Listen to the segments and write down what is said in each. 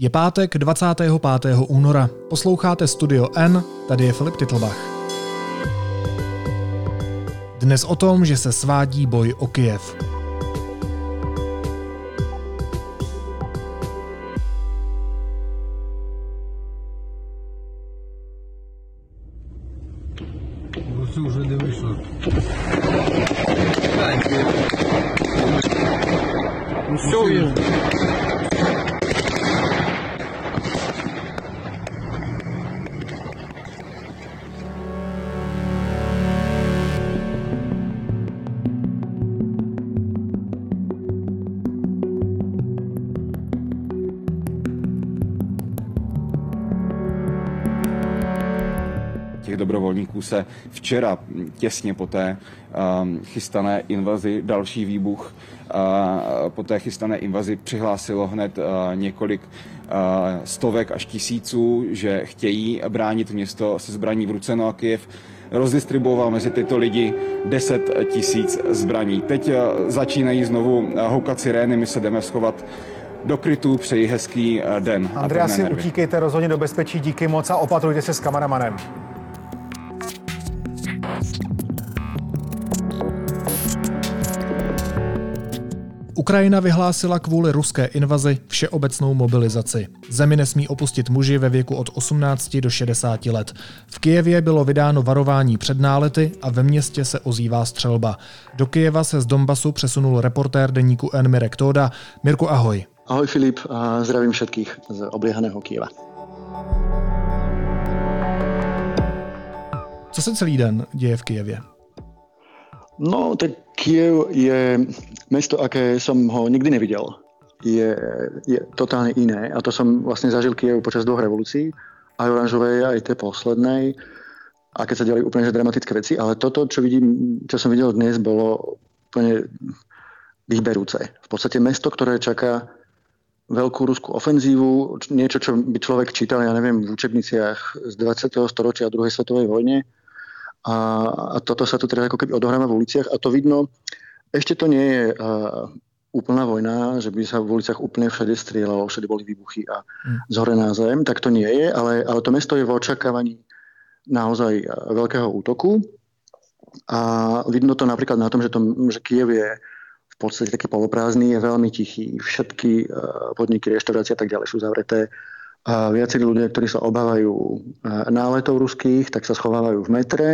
Je pátek 25. února. Posloucháte Studio N, tady je Filip Titlbach. Dnes o tom, že se svádí boj o Kyjev. Těch dobrovolníků se včera těsně po té um, chystané invazi, další výbuch, uh, po té chystané invazi přihlásilo hned uh, několik uh, stovek až tisíců, že chtějí bránit město se zbraní v ruce, no a Kyjev rozdistribuoval mezi tyto lidi 10 tisíc zbraní. Teď začínají znovu houkat sirény, my se jdeme schovat do krytu, přeji hezký den. Andrea, si nervy. utíkejte rozhodně do bezpečí, díky moc a opatrujte se s kameramanem. Ukrajina vyhlásila kvůli ruské invazi všeobecnou mobilizaci. Zemi nesmí opustit muži ve věku od 18 do 60 let. V Kijevě bylo vydáno varování před nálety a ve městě se ozývá střelba. Do Kijeva se z Donbasu přesunul reportér deníku N. Mirek Tóda. Mirku, ahoj. Ahoj Filip a zdravím všetkých z obliehaného Kieva. Co se celý den děje v Kijevě? No, tak Kiev je mesto, aké som ho nikdy nevidel. Je, je totálne iné a to som vlastne zažil Kiev počas dvoch revolúcií, aj oranžovej, aj tej poslednej a keď sa diali úplne že dramatické veci, ale toto, čo vidím, čo som videl dnes, bolo úplne vyberúce. V podstate mesto, ktoré čaká veľkú ruskú ofenzívu, niečo, čo by človek čítal, ja neviem, v učebniciach z 20. storočia a druhej svetovej vojne. A, a toto sa tu teda ako keby odohráva v uliciach a to vidno, ešte to nie je uh, úplná vojna, že by sa v uliciach úplne všade strieľalo, všade boli výbuchy a Hmm. zhorená zem, tak to nie je, ale, ale to mesto je v očakávaní naozaj veľkého útoku a vidno to napríklad na tom, že, to, že Kiev je v podstate taký poloprázdny, je veľmi tichý. Všetky uh, podniky, reštaurácie a tak ďalej sú zavreté. A viacerí ľudia, ktorí sa obávajú uh, náletov ruských, tak sa schovávajú v metre.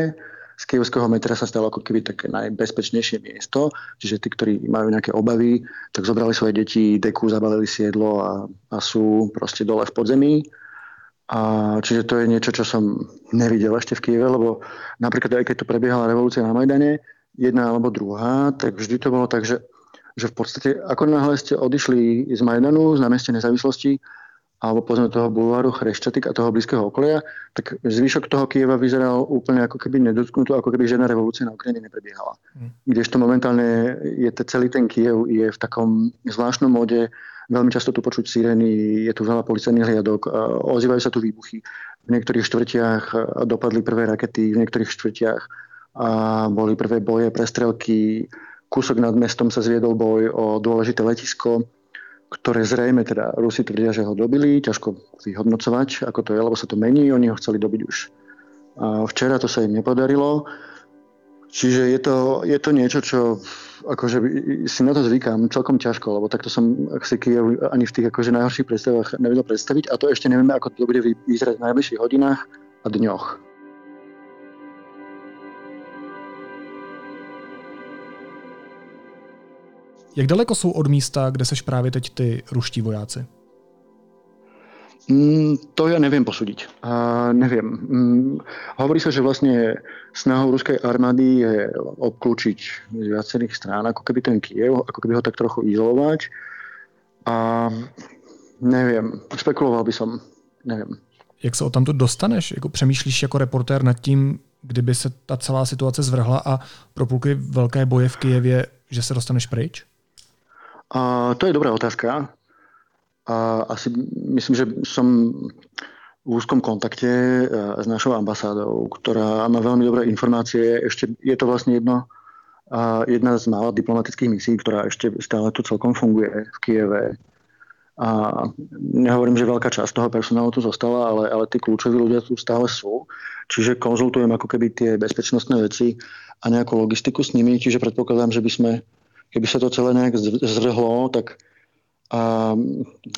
Z kievského metra sa stalo ako keby také najbezpečnejšie miesto. Čiže tí, ktorí majú nejaké obavy, tak zobrali svoje deti, deku, zabalili si jedlo a, a sú proste dole v podzemí. A čiže to je niečo, čo som nevidel ešte v Kieve, lebo napríklad aj keď tu prebiehala revolúcia na Majdane, jedna alebo druhá, tak vždy to bolo tak, že, že v podstate ako náhle ste odišli z Majdanu, z námestia nezávislosti, alebo povedzme toho bulváru Chreščatik a toho blízkeho okolia, tak zvyšok toho Kieva vyzeral úplne ako keby nedotknutú, ako keby žiadna revolúcia na Ukrajine neprebiehala. Hmm. Kdežto momentálne je te, celý ten Kiev je v takom zvláštnom móde, veľmi často tu počuť sirény, je tu veľa policajných hliadok, a ozývajú sa tu výbuchy. V niektorých štvrtiach a, dopadli prvé rakety, v niektorých štvrtiach a boli prvé boje, prestrelky, kúsok nad mestom sa zviedol boj o dôležité letisko, ktoré zrejme teda Rusi tvrdia, že ho dobili, ťažko vyhodnocovať, ako to je, lebo sa to mení, oni ho chceli dobiť už. A včera to sa im nepodarilo, čiže je to, je to niečo, čo akože si na to zvykám celkom ťažko, lebo takto som si Kiev ani v tých akože najhorších predstavách nevedel predstaviť a to ešte nevieme, ako to bude vyzerať v najbližších hodinách a dňoch. Jak daleko jsou od místa, kde seš právě teď ty ruští vojáci? Mm, to ja neviem posúdiť. A neviem. Mm, hovorí sa, že vlastne snahou ruskej armády je obklúčiť z viacerých strán, ako keby ten Kiev, ako keby ho tak trochu izolovať. A neviem, spekuloval by som, neviem. Jak se o tamto dostaneš? Jako přemýšlíš jako reportér nad tím, kdyby se ta celá situace zvrhla a propukly velké boje v Kijevě, že se dostaneš pryč? A to je dobrá otázka. A asi myslím, že som v úzkom kontakte e, s našou ambasádou, ktorá má veľmi dobré informácie. Ešte je to vlastne jedno, jedna z mála diplomatických misií, ktorá ešte stále tu celkom funguje v Kieve. A nehovorím, že veľká časť toho personálu tu zostala, ale, ale tí kľúčoví ľudia tu stále sú. Čiže konzultujem ako keby tie bezpečnostné veci a nejakú logistiku s nimi. Čiže predpokladám, že by sme, keby sa to celé nejak zdrhlo, tak a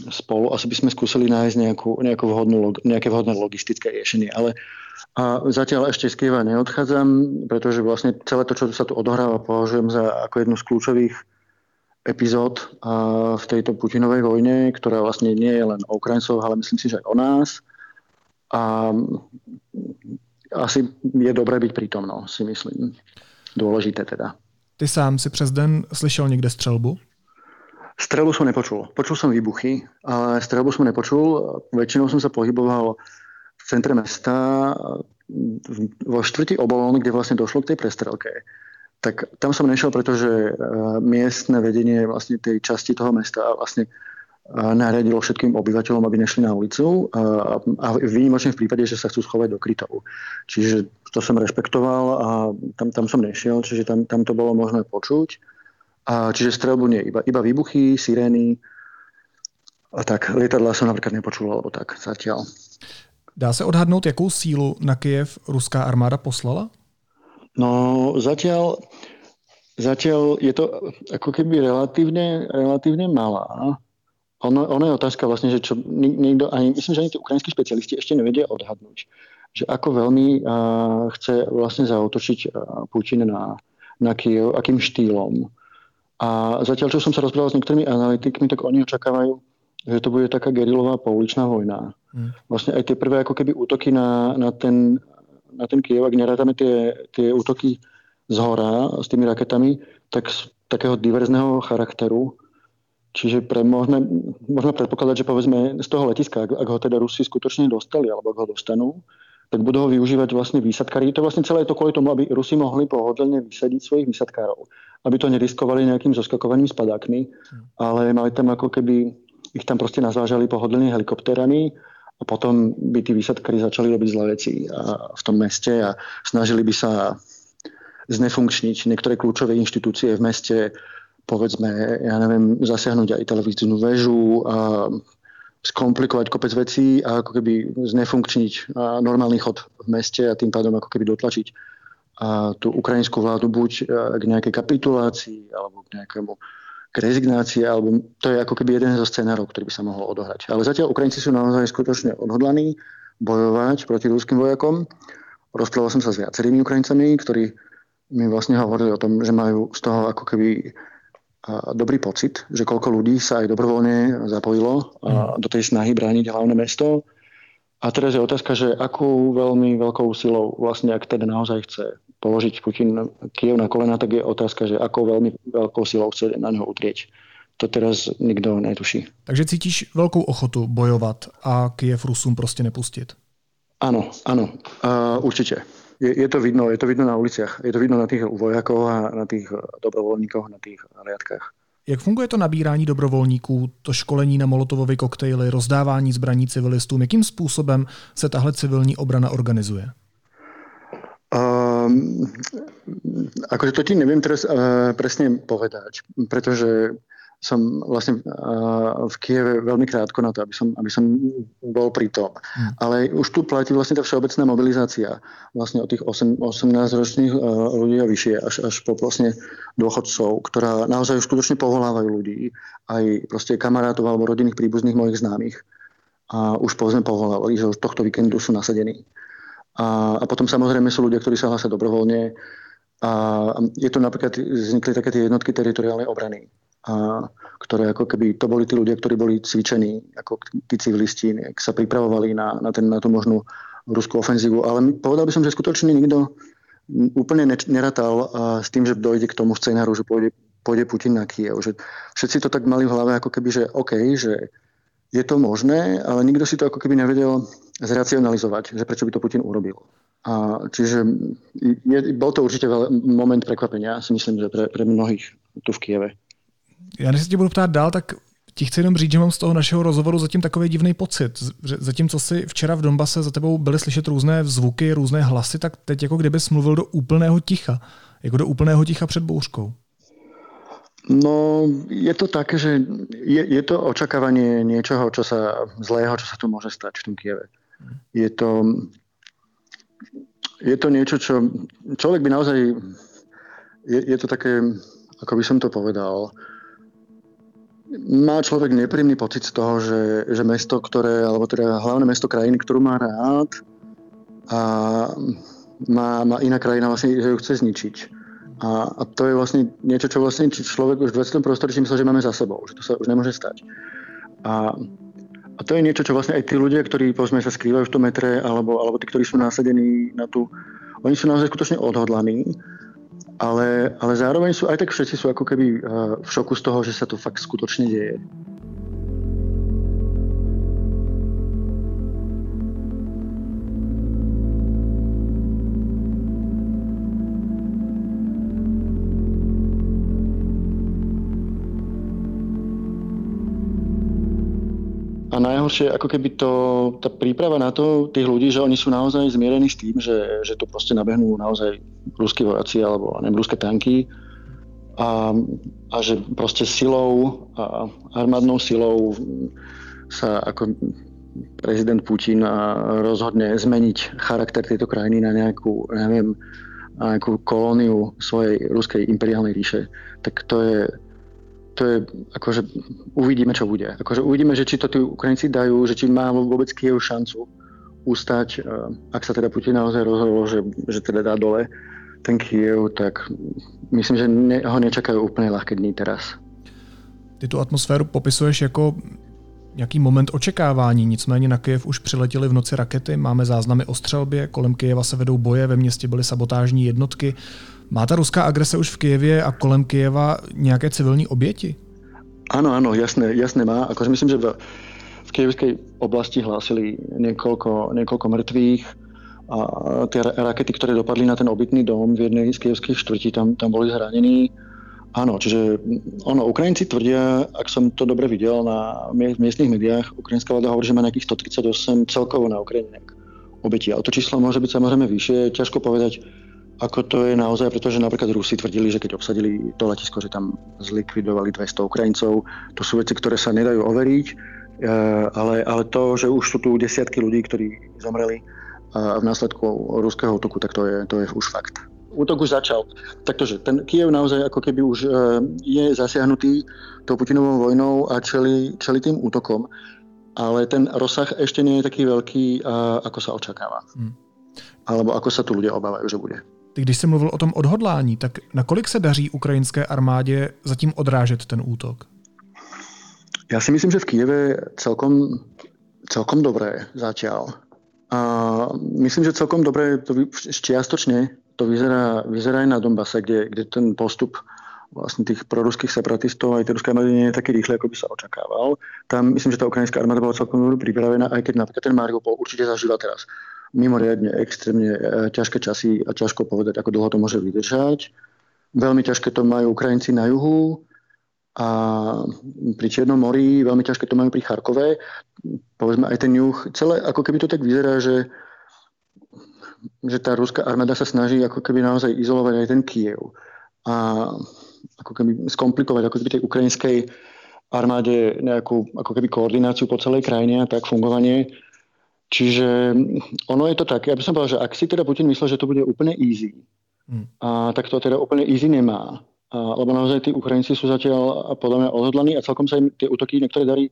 spolu asi by sme skúsili nájsť nejakú, nejakú vhodnú, nejaké vhodné logistické riešenie. Ale a zatiaľ ešte z Kieva neodchádzam, pretože vlastne celé to, čo sa tu odohráva, považujem za ako jednu z kľúčových epizód v tejto Putinovej vojne, ktorá vlastne nie je len o Ukrajincov, ale myslím si, že aj o nás. A asi je dobré byť prítomno, si myslím. Dôležité teda. Ty sám si přes den slyšel někde střelbu? Strelu som nepočul. Počul som výbuchy, ale strelbu som nepočul. Väčšinou som sa pohyboval v centre mesta, vo štvrti Obolon, kde vlastne došlo k tej prestrelke. Tak tam som nešiel, pretože e, miestne vedenie vlastne tej časti toho mesta vlastne nariadilo všetkým obyvateľom, aby nešli na ulicu a, a výnimočne v prípade, že sa chcú schovať do krytov. Čiže to som rešpektoval a tam, tam som nešiel, čiže tam, tam to bolo možné počuť. A čiže strelbu nie, iba, iba výbuchy, sirény. A tak lietadla som napríklad nepočul, alebo tak zatiaľ. Dá se odhadnout, jakou sílu na Kiev ruská armáda poslala? No zatiaľ, zatiaľ je to ako keby relatívne, relatívne malá. Ono, ono je otázka vlastne, že čo niekto, ani, myslím, že ani tí ukrajinskí špecialisti ešte nevedia odhadnúť, že ako veľmi uh, chce vlastne zautočiť uh, Putin na, na Kiev, akým štýlom. A zatiaľ, čo som sa rozprával s niektorými analytikmi, tak oni očakávajú, že to bude taká gerilová pouličná vojna. Hmm. Vlastne aj tie prvé ako keby útoky na, na, ten, na ten Kiev, ak nerátame tie, tie útoky z hora s tými raketami, tak z takého diverzného charakteru. Čiže pre, môžeme, môžeme predpokladať, že povedzme z toho letiska, ak, ak ho teda Rusi skutočne dostali, alebo ak ho dostanú, tak budú ho využívať vlastne výsadkári. To vlastne celé je to kvôli tomu, aby Rusi mohli pohodlne vysadiť svojich výsadkárov. Aby to neriskovali nejakým zoskakovaním s padákmi, ale mali tam ako keby ich tam proste nazvážali pohodlne helikopterami a potom by tí výsadkári začali robiť zlé veci v tom meste a snažili by sa znefunkčniť niektoré kľúčové inštitúcie v meste, povedzme, ja neviem, zasiahnuť aj televíznu väžu, a skomplikovať kopec vecí a ako keby znefunkčniť normálny chod v meste a tým pádom ako keby dotlačiť a tú ukrajinskú vládu buď e, k nejakej kapitulácii alebo k nejakému k rezignácii, alebo to je ako keby jeden zo scenárov, ktorý by sa mohol odohrať. Ale zatiaľ Ukrajinci sú naozaj skutočne odhodlaní bojovať proti ruským vojakom. Rozprával som sa s viacerými Ukrajincami, ktorí mi vlastne hovorili o tom, že majú z toho ako keby dobrý pocit, že koľko ľudí sa aj dobrovoľne zapojilo mm. do tej snahy brániť hlavné mesto. A teraz je otázka, že akú veľmi veľkou silou, vlastne ak teda naozaj chce položiť Putin Kiev na kolena, tak je otázka, že akou veľmi veľkou silou chce na neho utrieť. To teraz nikto netuší. Takže cítíš veľkou ochotu bojovať a Kiev Rusům prostě nepustit? Áno, áno, uh, určite je, je, to vidno, je to vidno na uliciach, je to vidno na tých vojakov a na tých eh, dobrovoľníkoch, na tých riadkách. Jak funguje to nabírání dobrovolníků, to školení na molotovové koktejly, rozdávání zbraní civilistům? Jakým způsobem se tahle civilní obrana organizuje? Um, akože to ti neviem teraz uh, presne povedať, pretože som vlastne v Kieve veľmi krátko na to, aby som, aby som bol pri tom. Hmm. Ale už tu platí vlastne tá všeobecná mobilizácia vlastne od tých 8, 18-ročných ľudí a vyššie až, až po vlastne dôchodcov, ktorá naozaj už skutočne povolávajú ľudí, aj proste kamarátov alebo rodinných príbuzných mojich známych. A už povedzme povolávali, že už tohto víkendu sú nasadení. A, a potom samozrejme sú ľudia, ktorí sa hlásia dobrovoľne. A je to napríklad, vznikli také tie jednotky teritoriálnej obrany a ktoré ako keby, to boli tí ľudia, ktorí boli cvičení, ako tí civilisti, ak sa pripravovali na, na, ten, na tú možnú ruskú ofenzívu. Ale povedal by som, že skutočne nikto úplne neratal s tým, že dojde k tomu scenáru, že pôjde, pôjde Putin na Kiev. Že všetci to tak mali v hlave ako keby, že OK, že je to možné, ale nikto si to ako keby nevedel zracionalizovať, že prečo by to Putin urobil. A čiže je, bol to určite moment prekvapenia, si myslím, že pre, pre mnohých tu v Kieve já než se tě budu ptát dál, tak ti chci jenom říct, že mám z toho našeho rozhovoru zatím takový divný pocit. Zatímco si včera v Donbase za tebou byly slyšet různé zvuky, různé hlasy, tak teď jako kdyby mluvil do úplného ticha. Jako do úplného ticha před bouřkou. No, je to také, že je, je to očakávanie niečoho, čo sa, zlého, čo sa tu môže stať v tom Kieve. Je to, je to niečo, čo človek by naozaj, je, je to také, ako by som to povedal, má človek nepríjemný pocit z toho, že, že mesto, ktoré, alebo teda hlavné mesto krajiny, ktorú má rád a má, má iná krajina vlastne, že ju chce zničiť a, a to je vlastne niečo, čo vlastne človek už v 20. prostredí myslel, že máme za sebou, že to sa už nemôže stať. A, a to je niečo, čo vlastne aj tí ľudia, ktorí povedzme, sa skrývajú v tom metre, alebo, alebo tí, ktorí sú násadení na tú, oni sú naozaj skutočne odhodlaní, ale, ale zároveň sú aj tak všetci sú ako keby eh, v šoku z toho, že sa to fakt skutočne deje. A najhoršie, ako keby to, tá príprava na to tých ľudí, že oni sú naozaj zmierení s tým, že, že tu proste nabehnú naozaj ruskí vojaci alebo neviem, ruské tanky a, a že proste silou a armádnou silou sa ako prezident Putin rozhodne zmeniť charakter tejto krajiny na nejakú, neviem, na nejakú kolóniu svojej ruskej imperiálnej ríše, tak to je, to je, akože uvidíme, čo bude. Akože uvidíme, že či to tí Ukrajinci dajú, že či má vôbec Kiev šancu ustať, eh, ak sa teda Putin naozaj rozhodol, že, že teda dá dole ten Kiev, tak myslím, že ne, ho nečakajú úplne ľahké dní teraz. Ty tu atmosféru popisuješ jako nějaký moment očekávání, nicméně na Kyjev už přiletěly v noci rakety, máme záznamy o střelbě, kolem Kyjeva se vedou boje, ve městě byly sabotážní jednotky. Má ta ruská agrese už v Kijevě a kolem Kijeva nějaké civilní oběti? Áno, áno, jasné, jasné má. Akože myslím, že v, v kievskej oblasti hlásili niekoľko, niekoľko mŕtvych a tie rakety, ktoré dopadli na ten obytný dom v jednej z kievských štvrtí, tam, tam boli zranení. Áno, čiže ono, Ukrajinci tvrdia, ak som to dobre videl na miestnych médiách, ukrajinská vláda hovorí, že má nejakých 138 celkovo na Ukrajine obetí. Ale to číslo môže byť samozrejme vyššie, ťažko povedať, ako to je naozaj, pretože napríklad Rusi tvrdili, že keď obsadili to letisko, že tam zlikvidovali 200 Ukrajincov. To sú veci, ktoré sa nedajú overiť, e, ale, ale to, že už sú tu desiatky ľudí, ktorí zomreli v následku ruského útoku, tak to je, to je už fakt. Útok už začal. Takže ten Kiev naozaj ako keby už e, je zasiahnutý tou Putinovou vojnou a čeli, čeli tým útokom. Ale ten rozsah ešte nie je taký veľký, ako sa očakáva. Hmm. Alebo ako sa tu ľudia obávajú, že bude. Ty když jsi mluvil o tom odhodlání, tak nakolik se daří ukrajinské armádě zatím odrážet ten útok? Ja si myslím, že v Kieve celkom, celkom dobré zatiaľ. A myslím, že celkom dobré to čiastočne to vyzerá, vyzerá aj na Donbase, kde, kde ten postup vlastne tých proruských separatistov aj tej ruskej armády nie je taký rýchly, ako by sa očakával. Tam myslím, že tá ukrajinská armáda bola celkom dobre pripravená, aj keď napríklad ten Mariupol určite zažíva teraz mimoriadne extrémne e, ťažké časy a ťažko povedať, ako dlho to môže vydržať. Veľmi ťažké to majú Ukrajinci na juhu a pri Čiernom mori, veľmi ťažké to majú pri Charkove. Povedzme aj ten juh, celé ako keby to tak vyzerá, že, že tá ruská armáda sa snaží ako keby naozaj izolovať aj ten Kiev a ako keby skomplikovať ako keby tej ukrajinskej armáde nejakú ako keby koordináciu po celej krajine a tak fungovanie Čiže ono je to tak, ja by som povedal, že ak si teda Putin myslel, že to bude úplne easy, hmm. a tak to teda úplne easy nemá. Lebo naozaj tí Ukrajinci sú zatiaľ podľa mňa odhodlaní a celkom sa im tie útoky niektoré darí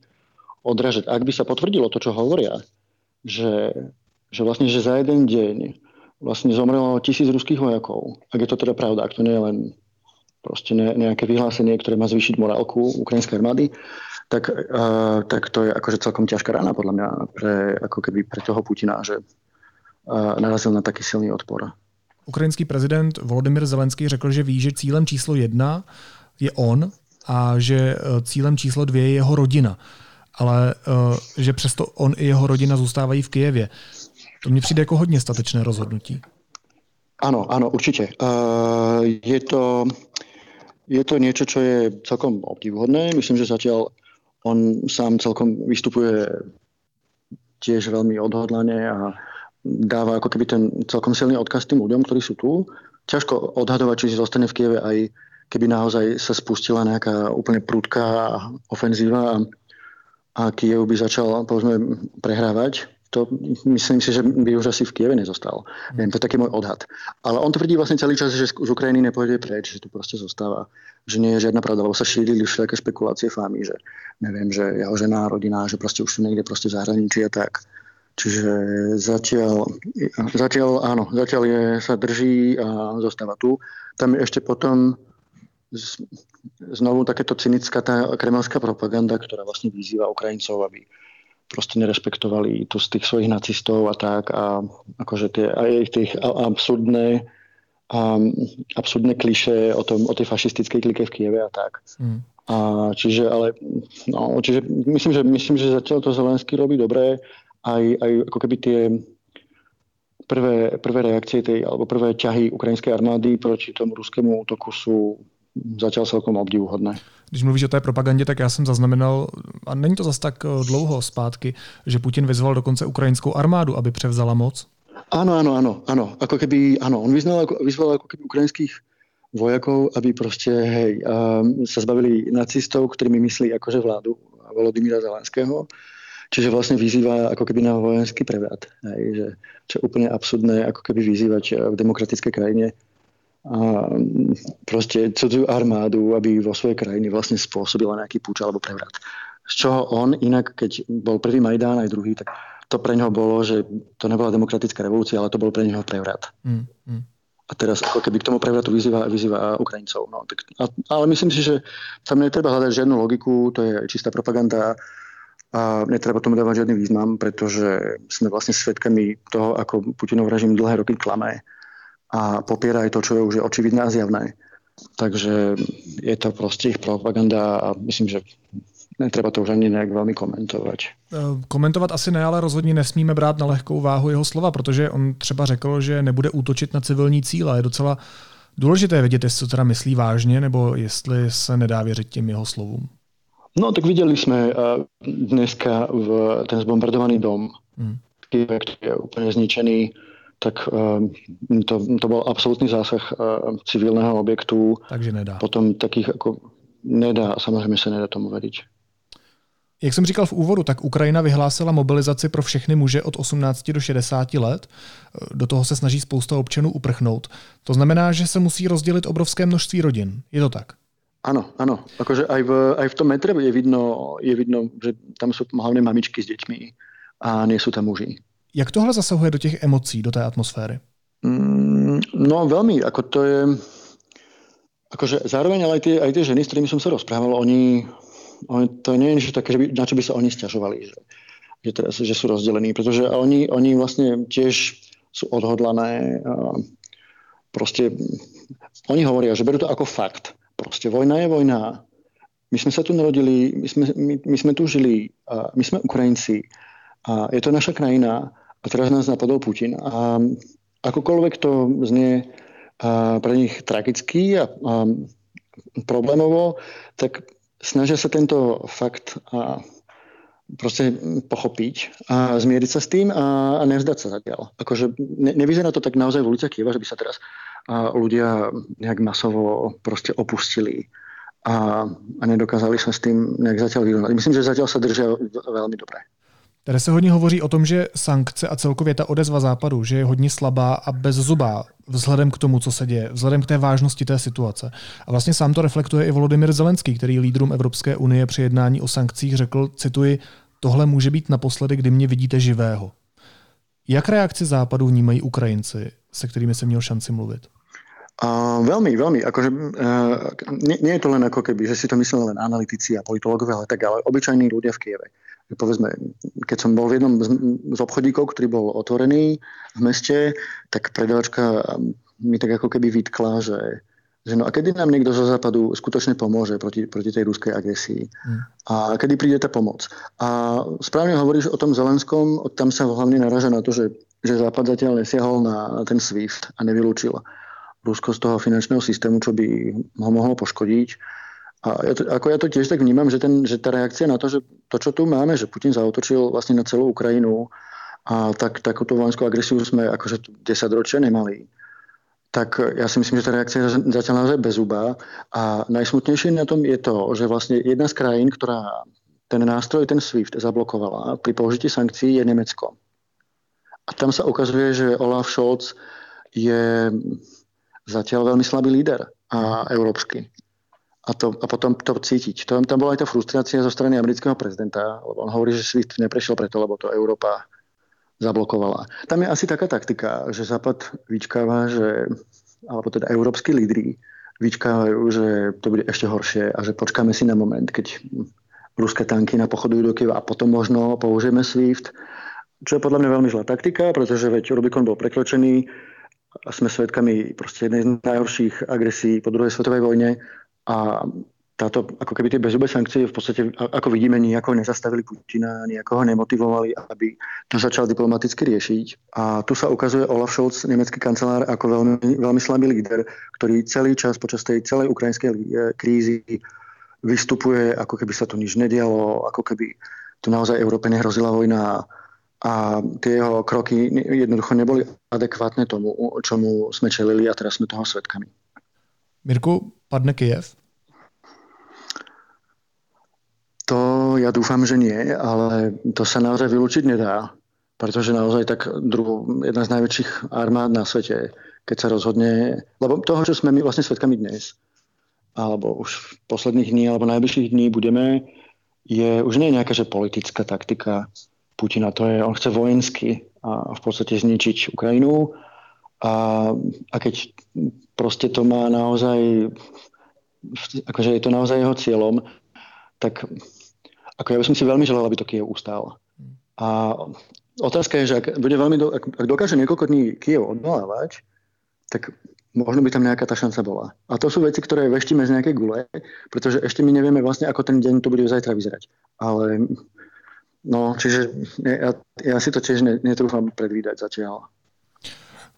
odražať. Ak by sa potvrdilo to, čo hovoria, že, že vlastne, že za jeden deň vlastne zomrelo tisíc ruských vojakov, ak je to teda pravda, ak to nie je len proste nejaké vyhlásenie, ktoré má zvýšiť morálku ukrajinskej armády, tak, uh, tak to je akože celkom ťažká rána podľa mňa pre, ako keby pre toho Putina, že uh, narazil na taký silný odpor. Ukrajinský prezident Volodymyr Zelenský řekl, že ví, že cílem číslo jedna je on a že e, cílem číslo dvě je jeho rodina. Ale uh, že přesto on i jeho rodina zůstávají v Kijevě. To mně přijde jako hodně statečné rozhodnutí. Áno, áno, určite. Uh, je, to, je to niečo, čo je celkom obdivuhodné. Myslím, že zatiaľ on sám celkom vystupuje tiež veľmi odhodlane a dáva ako keby ten celkom silný odkaz tým ľuďom, ktorí sú tu. Ťažko odhadovať, či zostane v Kieve aj keby naozaj sa spustila nejaká úplne prudká ofenzíva a, a Kiev by začal povedzme, prehrávať, to myslím si, že by už asi v Kieve nezostal. Mm. Neviem, to je taký môj odhad. Ale on tvrdí vlastne celý čas, že z Ukrajiny nepôjde preč, že tu proste zostáva. Že nie je žiadna pravda, lebo sa šírili všetké špekulácie fámy, že neviem, že jeho žena, rodina, že proste už tu niekde proste v zahraničí a tak. Čiže zatiaľ, zatiaľ áno, zatiaľ je, sa drží a zostáva tu. Tam je ešte potom znovu takéto cynická tá kremelská propaganda, ktorá vlastne vyzýva Ukrajincov, aby proste nerespektovali tu z tých svojich nacistov a tak a akože tie, aj tých absurdné a absurdné kliše o, tom, o tej fašistickej klike v Kieve a tak. Mm. A čiže, ale, no, čiže myslím, že, myslím, že zatiaľ to Zelenský robí dobré aj, aj ako keby tie prvé, prvé reakcie tej, alebo prvé ťahy ukrajinskej armády proti tomu ruskému útoku sú zatiaľ celkom obdivuhodné. Když mluvíš o té propagandě, tak já jsem zaznamenal, a není to zas tak eh, dlouho zpátky, že Putin vyzval dokonce ukrajinskou armádu, aby převzala moc? Áno, áno, áno, áno. Ako keby, áno, on vyzval, vyzval ako keby ukrajinských vojakov, aby proste, hej, um, sa zbavili nacistov, ktorými myslí akože vládu Volodymyra Zelenského Čiže vlastne vyzýva ako keby na vojenský prevrat. Hej, že, čo je úplne absurdné, ako keby vyzývať eh, v demokratickej krajine a mm, proste cudzú armádu, aby vo svojej krajine vlastne spôsobila nejaký púč alebo prevrat. Z čoho on inak, keď bol prvý Majdán aj druhý, tak to pre neho bolo, že to nebola demokratická revolúcia, ale to bol pre neho prevrat. Mm, mm. A teraz ako keby k tomu prevratu vyzýva, vyzýva Ukrajincov. No, tak, a, ale myslím si, že tam netreba hľadať žiadnu logiku, to je čistá propaganda a netreba tomu dávať žiadny význam, pretože sme vlastne svedkami toho, ako Putinov režim dlhé roky klame a popiera aj to, čo je už očividné a zjavné. Takže je to proste ich propaganda a myslím, že netreba to už ani nejak veľmi komentovať. E, komentovat asi ne, ale rozhodně nesmíme brát na lehkou váhu jeho slova, protože on třeba řekl, že nebude útočit na civilní cíle. Je docela důležité vědět, jestli to teda myslí vážně, nebo jestli se nedá věřit těm jeho slovům. No tak videli sme uh, dneska v ten zbombardovaný dom, mm. ktorý je úplne zničený, tak uh, to, to bol absolútny zásah uh, civilného objektu. Takže nedá. Potom takých ako nedá, samozřejmě se nedá tomu veriť. Jak jsem říkal v úvodu, tak Ukrajina vyhlásila mobilizaci pro všechny muže od 18 do 60 let. Do toho se snaží spousta občanů uprchnout. To znamená, že se musí rozdělit obrovské množství rodin. Je to tak? Áno, áno. Akože aj v, aj v tom metre je vidno, je vidno, že tam sú hlavne mamičky s deťmi a nie sú tam muži. Jak tohle zasahuje do těch emocí, do té atmosféry? Mm, no veľmi, ako to je... Akože zároveň ale aj tie, aj tie ženy, s ktorými som sa rozprával, oni, oni to nie je niečo také, že by, na čo by sa oni stiažovali, že, že, teraz, že sú rozdelení, pretože oni, oni vlastne tiež sú odhodlané. A proste oni hovoria, že berú to ako fakt Proste vojna je vojna. My sme sa tu narodili, my sme, my, my sme tu žili, a my sme Ukrajinci a je to naša krajina a teraz nás napadol Putin. A akokoľvek to znie a pre nich tragicky a, a problémovo, tak snažia sa tento fakt a proste pochopiť a zmieriť sa s tým a, a nevzdať sa zatiaľ. Akože ne, nevyzerá to tak naozaj v uliciach Kieva, že by sa teraz ľudia nejak masovo proste opustili a, a nedokázali sa s tým nejak zatiaľ vyrovnať. Myslím, že zatiaľ sa držia veľmi dobre. Tady se hodně hovoří o tom, že sankce a celkově ta odezva západu, že je hodně slabá a bezzubá vzhledem k tomu, co se děje, vzhledem k té vážnosti té situace. A vlastně sám to reflektuje i Volodymyr Zelenský, který lídrům Evropské unie při jednání o sankcích řekl, cituji, tohle může být naposledy, kdy mě vidíte živého. Jak reakci západu vnímají Ukrajinci, se kterými se měl šanci mluvit? A veľmi, veľmi. Akože, uh, nie, nie je to len ako keby, že si to mysleli len analytici a politológovia, ale tak, ale obyčajní ľudia v Kieve. Povedzme, keď som bol v jednom z, z obchodíkov, ktorý bol otvorený v meste, tak predavačka mi tak ako keby vytkla, že, že no a kedy nám niekto zo západu skutočne pomôže proti, proti tej ruskej agresii? Hmm. A kedy príde tá pomoc? A správne hovoríš o tom Zelenskom, tam sa hlavne naraža na to, že, že západ zatiaľ nesiahol na ten SWIFT a nevylúčil Rusko z toho finančného systému, čo by ho mohlo poškodiť. A ja to, ako ja to tiež tak vnímam, že, ten, že tá reakcia na to, že to, čo tu máme, že Putin zautočil vlastne na celú Ukrajinu a tak, takúto vojenskú agresiu sme akože 10 ročia nemali, tak ja si myslím, že tá reakcia je zatiaľ naozaj bezúba. A najsmutnejšie na tom je to, že vlastne jedna z krajín, ktorá ten nástroj, ten SWIFT zablokovala pri použití sankcií je Nemecko. A tam sa ukazuje, že Olaf Scholz je zatiaľ veľmi slabý líder a európsky. A, to, a potom to cítiť. To, tam bola aj tá frustrácia zo strany amerického prezidenta, lebo on hovorí, že SWIFT neprešiel preto, lebo to Európa zablokovala. Tam je asi taká taktika, že Západ vyčkáva, že, alebo teda európsky lídry vyčkávajú, že to bude ešte horšie a že počkáme si na moment, keď ruské tanky napochodujú do Kieva a potom možno použijeme SWIFT, čo je podľa mňa veľmi zlá taktika, pretože veď Rubikon bol prekročený a sme svedkami proste jednej z najhorších agresí po druhej svetovej vojne a táto, ako keby tie bezúbe sankcie v podstate, ako vidíme, nejako nezastavili Putina, nejako ho nemotivovali, aby to začal diplomaticky riešiť. A tu sa ukazuje Olaf Scholz, nemecký kancelár, ako veľmi, veľmi slabý líder, ktorý celý čas počas tej celej ukrajinskej e, krízy vystupuje, ako keby sa tu nič nedialo, ako keby tu naozaj Európe nehrozila vojna a tie jeho kroky jednoducho neboli adekvátne tomu, čomu sme čelili a teraz sme toho svetkami. Mirku, padne Kiev? To ja dúfam, že nie, ale to sa naozaj vylúčiť nedá, pretože naozaj tak druhu, jedna z najväčších armád na svete, keď sa rozhodne, lebo toho, čo sme my vlastne svetkami dnes, alebo už posledných dní, alebo najbližších dní budeme, je už nie je nejaká že politická taktika Putina, to je, on chce vojensky a v podstate zničiť Ukrajinu a, a keď proste to má naozaj akože je to naozaj jeho cieľom, tak ako ja by som si veľmi želal, aby to Kiev ustál. A otázka je, že ak, bude veľmi do, ak, ak dokáže niekoľko dní Kiev odvolávať, tak možno by tam nejaká tá šanca bola. A to sú veci, ktoré veštíme z nejakej gule, pretože ešte my nevieme vlastne, ako ten deň to bude zajtra vyzerať. Ale no, čiže ja, ja si to tiež netrúfam predvídať zatiaľ.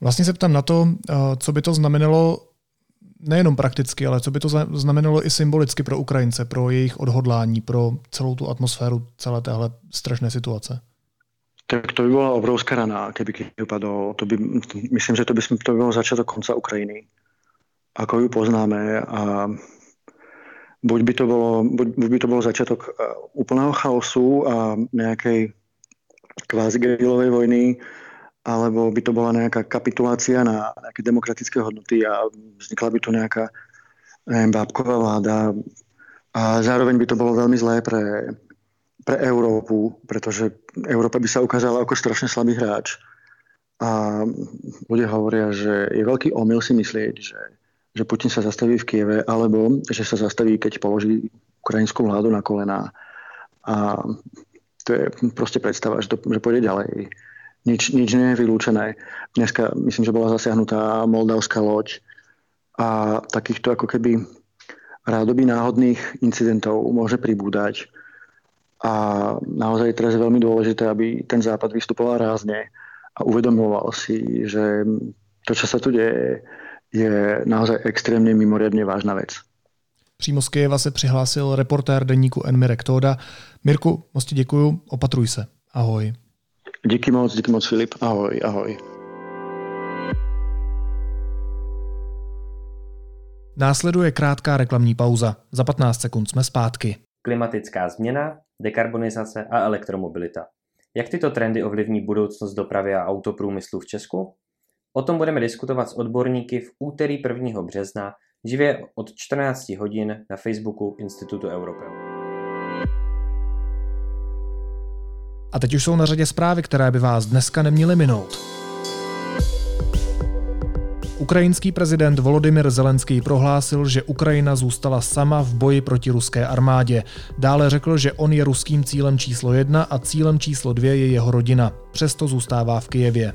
Vlastně se ptám na to, eh, co by to znamenalo nejenom prakticky, ale co by to znamenalo i symbolicky pro Ukrajince, pro jejich odhodlání, pro celou tu atmosféru celé téhle strašné situace? Tak to by bola obrovská rana, keby Kiev padol. To by, myslím, že to by, to by bol začiatok konca Ukrajiny, ako ju poznáme. A buď by to bolo, buď, buď by to bol začiatok e, úplného chaosu a nejakej kvázi gerilovej vojny, alebo by to bola nejaká kapitulácia na nejaké demokratické hodnoty a vznikla by tu nejaká neviem, bábková vláda a zároveň by to bolo veľmi zlé pre, pre Európu, pretože Európa by sa ukázala ako strašne slabý hráč. A ľudia hovoria, že je veľký omyl si myslieť, že, že Putin sa zastaví v Kieve, alebo že sa zastaví, keď položí ukrajinskú vládu na kolená. A to je proste predstava, že, to, že pôjde ďalej nič, nič nie je vylúčené. Dneska myslím, že bola zasiahnutá moldavská loď a takýchto ako keby rádoby náhodných incidentov môže pribúdať. A naozaj teraz je veľmi dôležité, aby ten západ vystupoval rázne a uvedomoval si, že to, čo sa tu deje, je naozaj extrémne mimoriadne vážna vec. Přímo z Kyjeva se přihlásil reportér deníku Enmirek Tóda. Mirku, moc ti děkuju, opatruj se. Ahoj. Díky moc, díky moc Filip. Ahoj, ahoj. Následuje krátká reklamní pauza. Za 15 sekund jsme zpátky. Klimatická změna, dekarbonizace a elektromobilita. Jak tyto trendy ovlivní budoucnost dopravy a autoprůmyslu v Česku? O tom budeme diskutovat s odborníky v úterý 1. března živě od 14 hodin na Facebooku Institutu Europeu. A teď už jsou na řadě zprávy, které by vás dneska neměly minout. Ukrajinský prezident Volodymyr Zelenský prohlásil, že Ukrajina zůstala sama v boji proti ruské armádě. Dále řekl, že on je ruským cílem číslo jedna a cílem číslo dvě je jeho rodina. Přesto zůstává v Kijevě.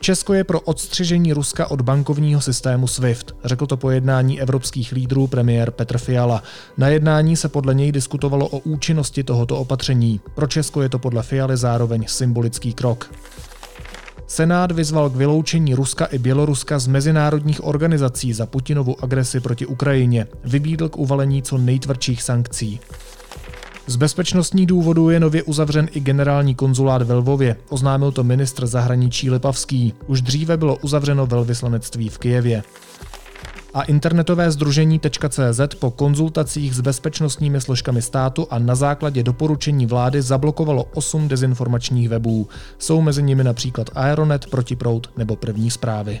Česko je pro odstřižení Ruska od bankovního systému SWIFT, řekl to po jednání evropských lídrů premiér Petr Fiala. Na jednání se podle něj diskutovalo o účinnosti tohoto opatření. Pro Česko je to podle Fialy zároveň symbolický krok. Senát vyzval k vyloučení Ruska i Běloruska z mezinárodních organizací za Putinovu agresi proti Ukrajině. Vybídl k uvalení co nejtvrdších sankcí. Z bezpečnostních důvodů je nově uzavřen i generální konzulát ve Lvově, oznámil to ministr zahraničí Lipavský. Už dříve bylo uzavřeno velvyslanectví v Kijevě. A internetové združení .cz po konzultacích s bezpečnostními složkami státu a na základě doporučení vlády zablokovalo 8 dezinformačních webů. Jsou mezi nimi například Aeronet, Protiprout nebo První zprávy.